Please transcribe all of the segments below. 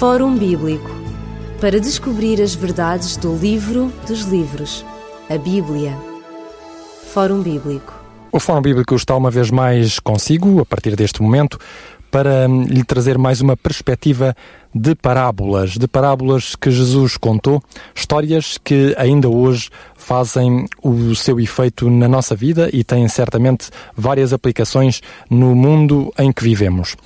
Fórum Bíblico para descobrir as verdades do livro dos livros, a Bíblia. Fórum Bíblico. O Fórum Bíblico está uma vez mais consigo, a partir deste momento, para hum, lhe trazer mais uma perspectiva de parábolas, de parábolas que Jesus contou, histórias que ainda hoje fazem o seu efeito na nossa vida e têm certamente várias aplicações no mundo em que vivemos.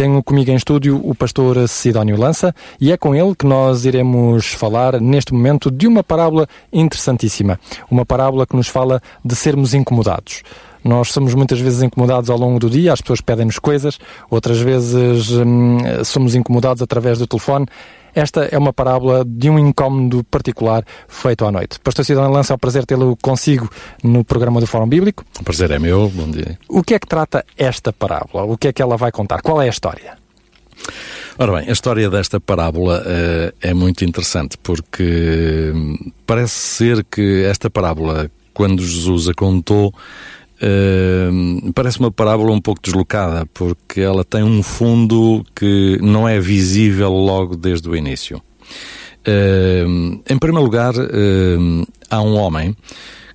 Tenho comigo em estúdio o pastor Sidónio Lança e é com ele que nós iremos falar neste momento de uma parábola interessantíssima. Uma parábola que nos fala de sermos incomodados. Nós somos muitas vezes incomodados ao longo do dia, as pessoas pedem-nos coisas, outras vezes hum, somos incomodados através do telefone. Esta é uma parábola de um incómodo particular feito à noite. Pastor Cidadão Lança, é um prazer tê-lo consigo no programa do Fórum Bíblico. O prazer é meu, bom dia. O que é que trata esta parábola? O que é que ela vai contar? Qual é a história? Ora bem, a história desta parábola uh, é muito interessante porque hum, parece ser que esta parábola, quando Jesus a contou, Parece uma parábola um pouco deslocada, porque ela tem um fundo que não é visível logo desde o início. Uh, em primeiro lugar, uh, há um homem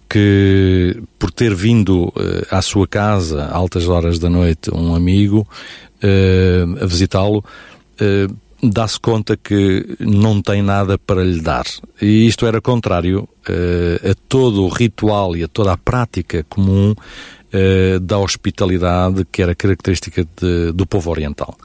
que, por ter vindo à sua casa, altas horas da noite, um amigo a visitá-lo, dá-se conta que não tem nada para lhe dar. E isto era contrário uh, a todo o ritual e a toda a prática comum uh, da hospitalidade que era característica de, do povo oriental.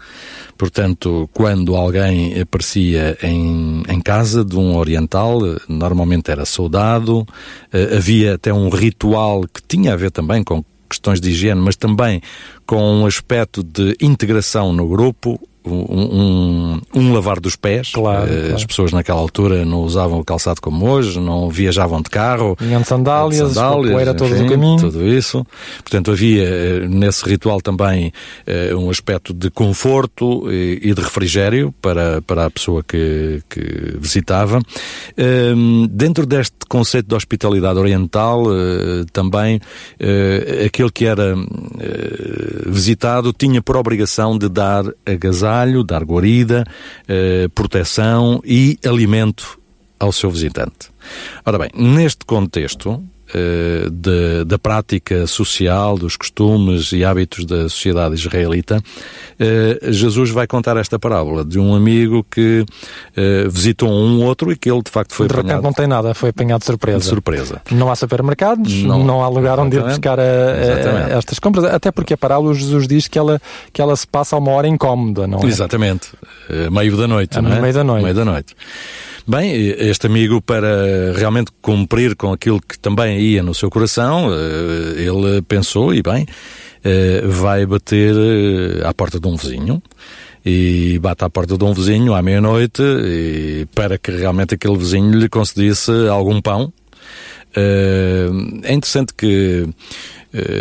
Portanto, quando alguém aparecia em, em casa de um oriental, normalmente era soldado, uh, havia até um ritual que tinha a ver também com questões de higiene, mas também com um aspecto de integração no grupo, um, um, lavar dos pés. Claro, uh, claro, As pessoas naquela altura não usavam o calçado como hoje, não viajavam de carro. Tinham sandálias, de sandálias era todo o caminho. Tudo isso. Portanto, havia uh, nesse ritual também uh, um aspecto de conforto e, e, de refrigério para, para a pessoa que, que visitava. Ehm, dentro deste conceito de hospitalidade oriental, também aquele que era visitado tinha por obrigação de dar agasalho agasalho, dar guarida, eh, proteção e alimento ao seu visitante. Ora bem, neste contexto, eh, de, da prática social, dos costumes e hábitos da sociedade israelita, eh, Jesus vai contar esta parábola de um amigo que eh, visitou um outro e que ele de facto foi de apanhado. De repente não tem nada, foi apanhado de surpresa. De surpresa. Não há supermercados, não, não há lugar onde ir buscar a, a, estas compras, até porque a parábola Jesus diz que ela, que ela se passa a uma hora incómoda, não é? Exatamente, meio da noite, é não é? Meio da noite. Meio da noite. Bem, este amigo, para realmente cumprir com aquilo que também ia no seu coração, eh, ele pensou, e bem, eh, vai bater eh, à porta de um vizinho e bate à porta de um vizinho à meia-noite para que realmente aquele vizinho lhe concedesse algum pão. É interessante que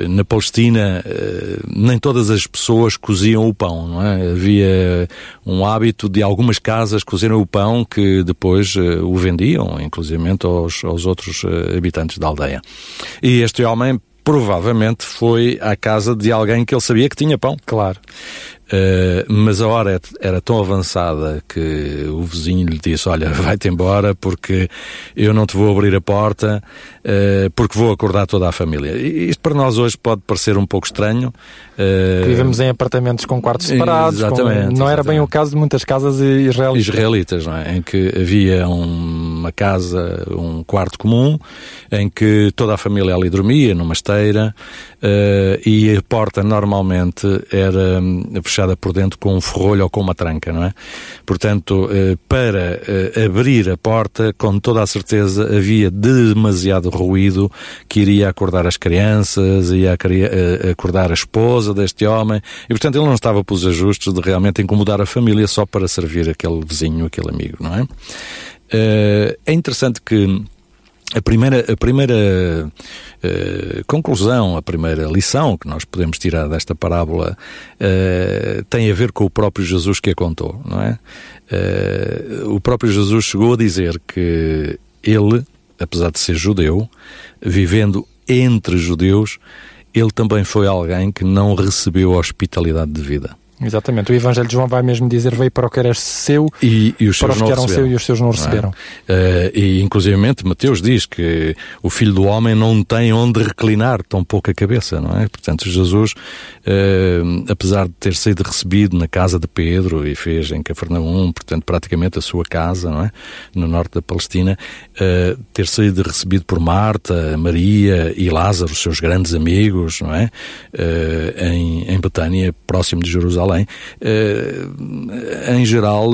na Palestina eh, nem todas as pessoas coziam o pão, não é? Havia um hábito de algumas casas cozerem o pão que depois eh, o vendiam, inclusive aos, aos outros habitantes da aldeia. E este homem provavelmente foi à casa de alguém que ele sabia que tinha pão. Claro. Uh, mas a hora era tão avançada que o vizinho lhe disse: Olha, vai-te embora porque eu não te vou abrir a porta, uh, porque vou acordar toda a família. Isto para nós hoje pode parecer um pouco estranho. Uh, Vivemos em apartamentos com quartos separados. Exatamente. Com... Não exatamente. era bem o caso de muitas casas israelitas. Israelitas, não é? Em que havia uma casa, um quarto comum, em que toda a família ali dormia, numa esteira, e a porta normalmente era fechada fechada por dentro com um ferrolho ou com uma tranca, não é? Portanto, eh, para eh, abrir a porta, com toda a certeza havia demasiado ruído que iria acordar as crianças, ia eh, acordar a esposa deste homem, e portanto ele não estava pelos ajustes de realmente incomodar a família só para servir aquele vizinho, aquele amigo, não é? É interessante que a primeira, a primeira uh, conclusão, a primeira lição que nós podemos tirar desta parábola uh, tem a ver com o próprio Jesus que a contou, não é? Uh, o próprio Jesus chegou a dizer que ele, apesar de ser judeu, vivendo entre judeus, ele também foi alguém que não recebeu hospitalidade de vida. Exatamente. O Evangelho de João vai mesmo dizer: veio para o que era seu e, e os para os que eram seu e os seus não receberam. Não é? uh, e inclusivamente Mateus diz que o Filho do Homem não tem onde reclinar tão pouca cabeça, não é? Portanto, Jesus, uh, apesar de ter sido recebido na casa de Pedro e fez em Cafarnaum, portanto, praticamente a sua casa, não é? No norte da Palestina, uh, ter sido recebido por Marta, Maria e Lázaro, seus grandes amigos, não é? em, em Betânia, próximo de Jerusalém. Em geral,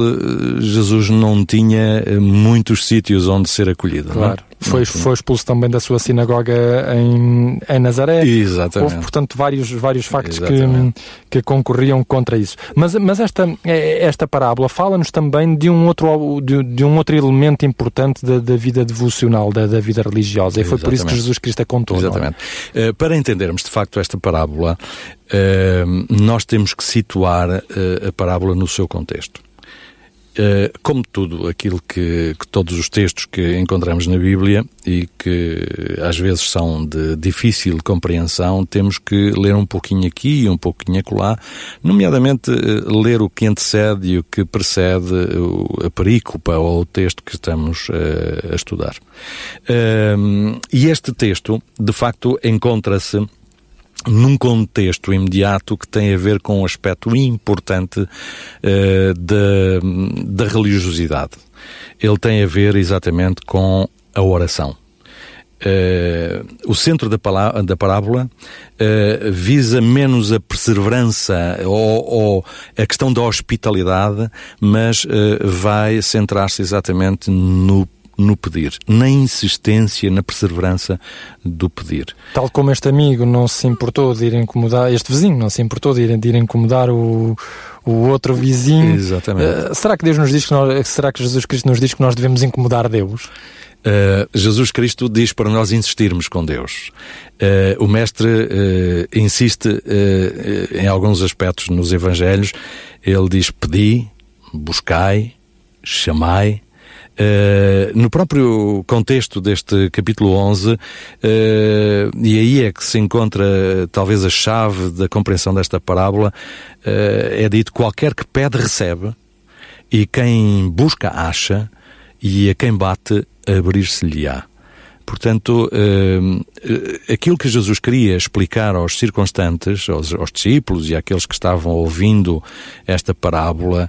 Jesus não tinha muitos sítios onde ser acolhido. Claro. Foi, foi expulso também da sua sinagoga em, em Nazaré. Exatamente. Houve, portanto, vários, vários factos que, que concorriam contra isso. Mas, mas esta, esta parábola fala-nos também de um outro, de, de um outro elemento importante da, da vida devocional, da, da, vida religiosa. E foi Exatamente. por isso que Jesus Cristo a contou. É? Exatamente. É? Para entendermos, de facto, esta parábola, uh, nós temos que situar uh, a parábola no seu contexto. Eh, como tudo aquilo que, que, todos os textos que encontramos na Bíblia e que às vezes são de difícil compreensão, temos que ler um pouquinho aqui e um pouquinho acolá, nomeadamente eh, ler o que antecede e o que precede a perícopa ou o texto que estamos uh, a estudar. E este texto, de facto, encontra-se num contexto imediato que tem a ver com um aspecto importante uh, da, da religiosidade. Ele tem a ver exatamente com a oração. Uh, o centro da, da parábola uh, visa menos a perseverança ou, ou, a questão da hospitalidade, mas vai centrar-se exatamente no no pedir, na insistência, na perseverança do pedir. Tal como este amigo não se importou de ir incomodar, este vizinho não se importou de ir, de ir incomodar o, o outro vizinho. Exatamente. Uh, será que Deus nos diz que nós, será que Jesus Cristo nos diz que nós devemos incomodar Deus? Uh, Jesus Cristo diz para nós insistirmos com Deus. Uh, o Mestre uh, insiste em alguns aspectos nos Evangelhos. Ele diz: Pedi, buscai, chamai, Uh, no próprio contexto deste capítulo 11, uh, e aí é que se encontra talvez a chave da compreensão desta parábola, uh, é dito: qualquer que pede, recebe, e quem busca, acha, e a quem bate, abrir-se-lhe-á. Portanto, aquilo que Jesus queria explicar aos circunstantes, aos, aos, discípulos e àqueles que estavam ouvindo esta parábola,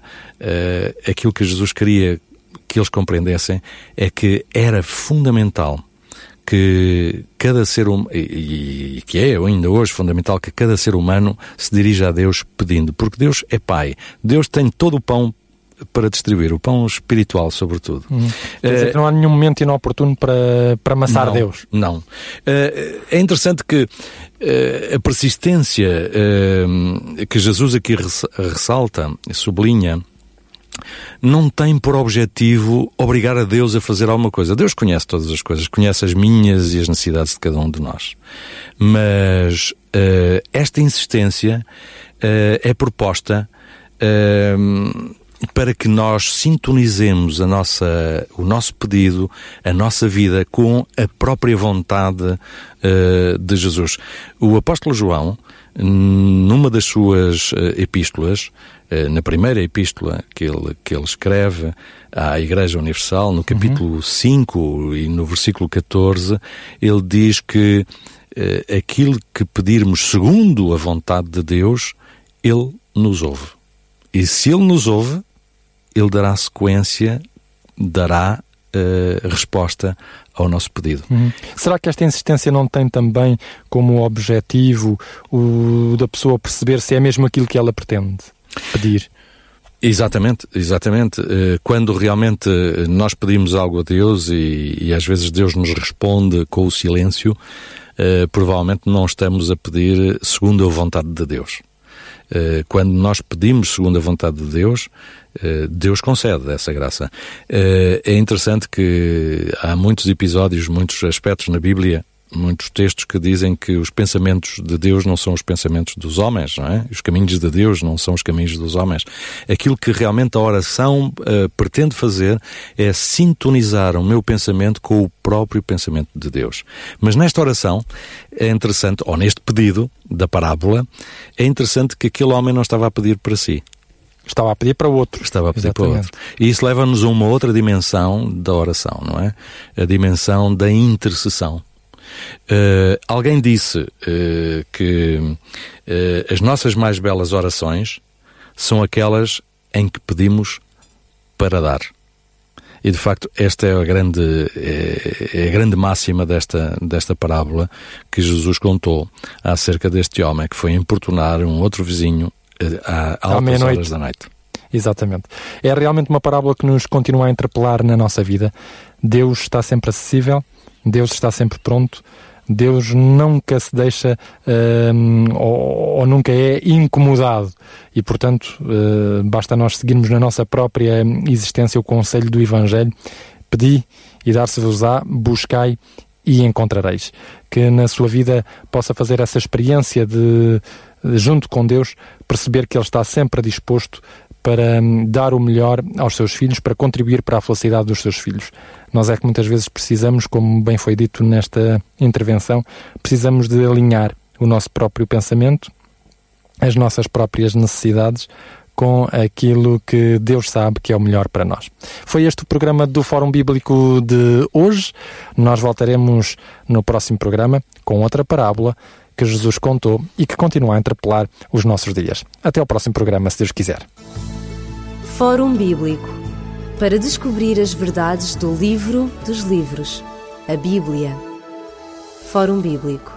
aquilo que Jesus queria que eles compreendessem é que era fundamental que cada ser humano, e, e, que é ainda hoje fundamental, que cada ser humano se dirija a Deus pedindo, porque Deus é Pai. Deus tem todo o pão para distribuir, o pão espiritual, sobretudo. Uhum. Quer dizer que não há nenhum momento inoportuno para, para amassar não, Deus. Não. Eh, é interessante que eh, a persistência eh, que Jesus aqui ressalta, sublinha, não tem por objetivo obrigar a Deus a fazer alguma coisa. Deus conhece todas as coisas, conhece as minhas e as necessidades de cada um de nós. Mas uh, esta insistência uh, é proposta uh, para que nós sintonizemos a nossa, o nosso pedido, a nossa vida com a própria vontade de Jesus. O apóstolo João, numa das suas epístolas, eh, na primeira epístola que ele, que ele escreve à Igreja Universal, no capítulo uhum. 5 e no versículo 14, ele diz que eh, aquilo que pedirmos segundo a vontade de Deus, ele nos ouve. E se ele nos ouve, ele dará sequência, dará uh, resposta ao nosso pedido. Uhum. Será que esta insistência não tem também como objetivo o da pessoa perceber se é mesmo aquilo que ela pretende? pedir. Exatamente, exatamente. Eh, quando realmente nós pedimos algo a Deus e, e às vezes Deus nos responde com o silêncio, eh, provavelmente não estamos a pedir segundo a vontade de Deus. Eh, quando nós pedimos segundo a vontade de Deus, Deus concede essa graça. É interessante que há muitos episódios, muitos aspectos na Bíblia muitos textos que dizem que os pensamentos de Deus não são os pensamentos dos homens, não é? Os caminhos de Deus não são os caminhos dos homens. Aquilo que realmente a oração uh, pretende fazer é sintonizar o meu pensamento com o próprio pensamento de Deus. Mas nesta oração é interessante, ou neste pedido da parábola, é interessante que aquele homem não estava a pedir para si. Estava a pedir para outro. Estava a pedir Exatamente. para outro. E isso leva-nos a uma outra dimensão da oração, não é? A dimensão da intercessão. Uh, alguém disse uh, que uh, as nossas mais belas orações são aquelas em que pedimos para dar. E de facto, esta é a grande, é, é a grande máxima desta, desta parábola que Jesus contou acerca deste homem que foi importunar um outro vizinho a altas horas da noite. Exatamente. É realmente uma parábola que nos continua a interpelar na nossa vida. Deus está sempre acessível, Deus está sempre pronto, Deus nunca se deixa uh, ou, ou, nunca é incomodado e, portanto, uh, basta nós seguirmos na nossa própria existência o conselho do Evangelho: pedi e dar-se-vos-á, buscai e encontrareis. Que na sua vida possa fazer essa experiência de, junto com Deus, perceber que Ele está sempre disposto para hum, dar o melhor aos seus filhos, para contribuir para a felicidade dos seus filhos. Nós é que muitas vezes precisamos, como bem foi dito nesta intervenção, precisamos de alinhar o nosso próprio pensamento, as nossas próprias necessidades com aquilo que Deus sabe que é o melhor para nós. Foi este o programa do Fórum Bíblico de hoje. Nós voltaremos no próximo programa com outra parábola que Jesus contou e que continua a interpelar os nossos dias. Até ao próximo programa, se Deus quiser. Fórum Bíblico para descobrir as verdades do livro dos livros, a Bíblia. Fórum Bíblico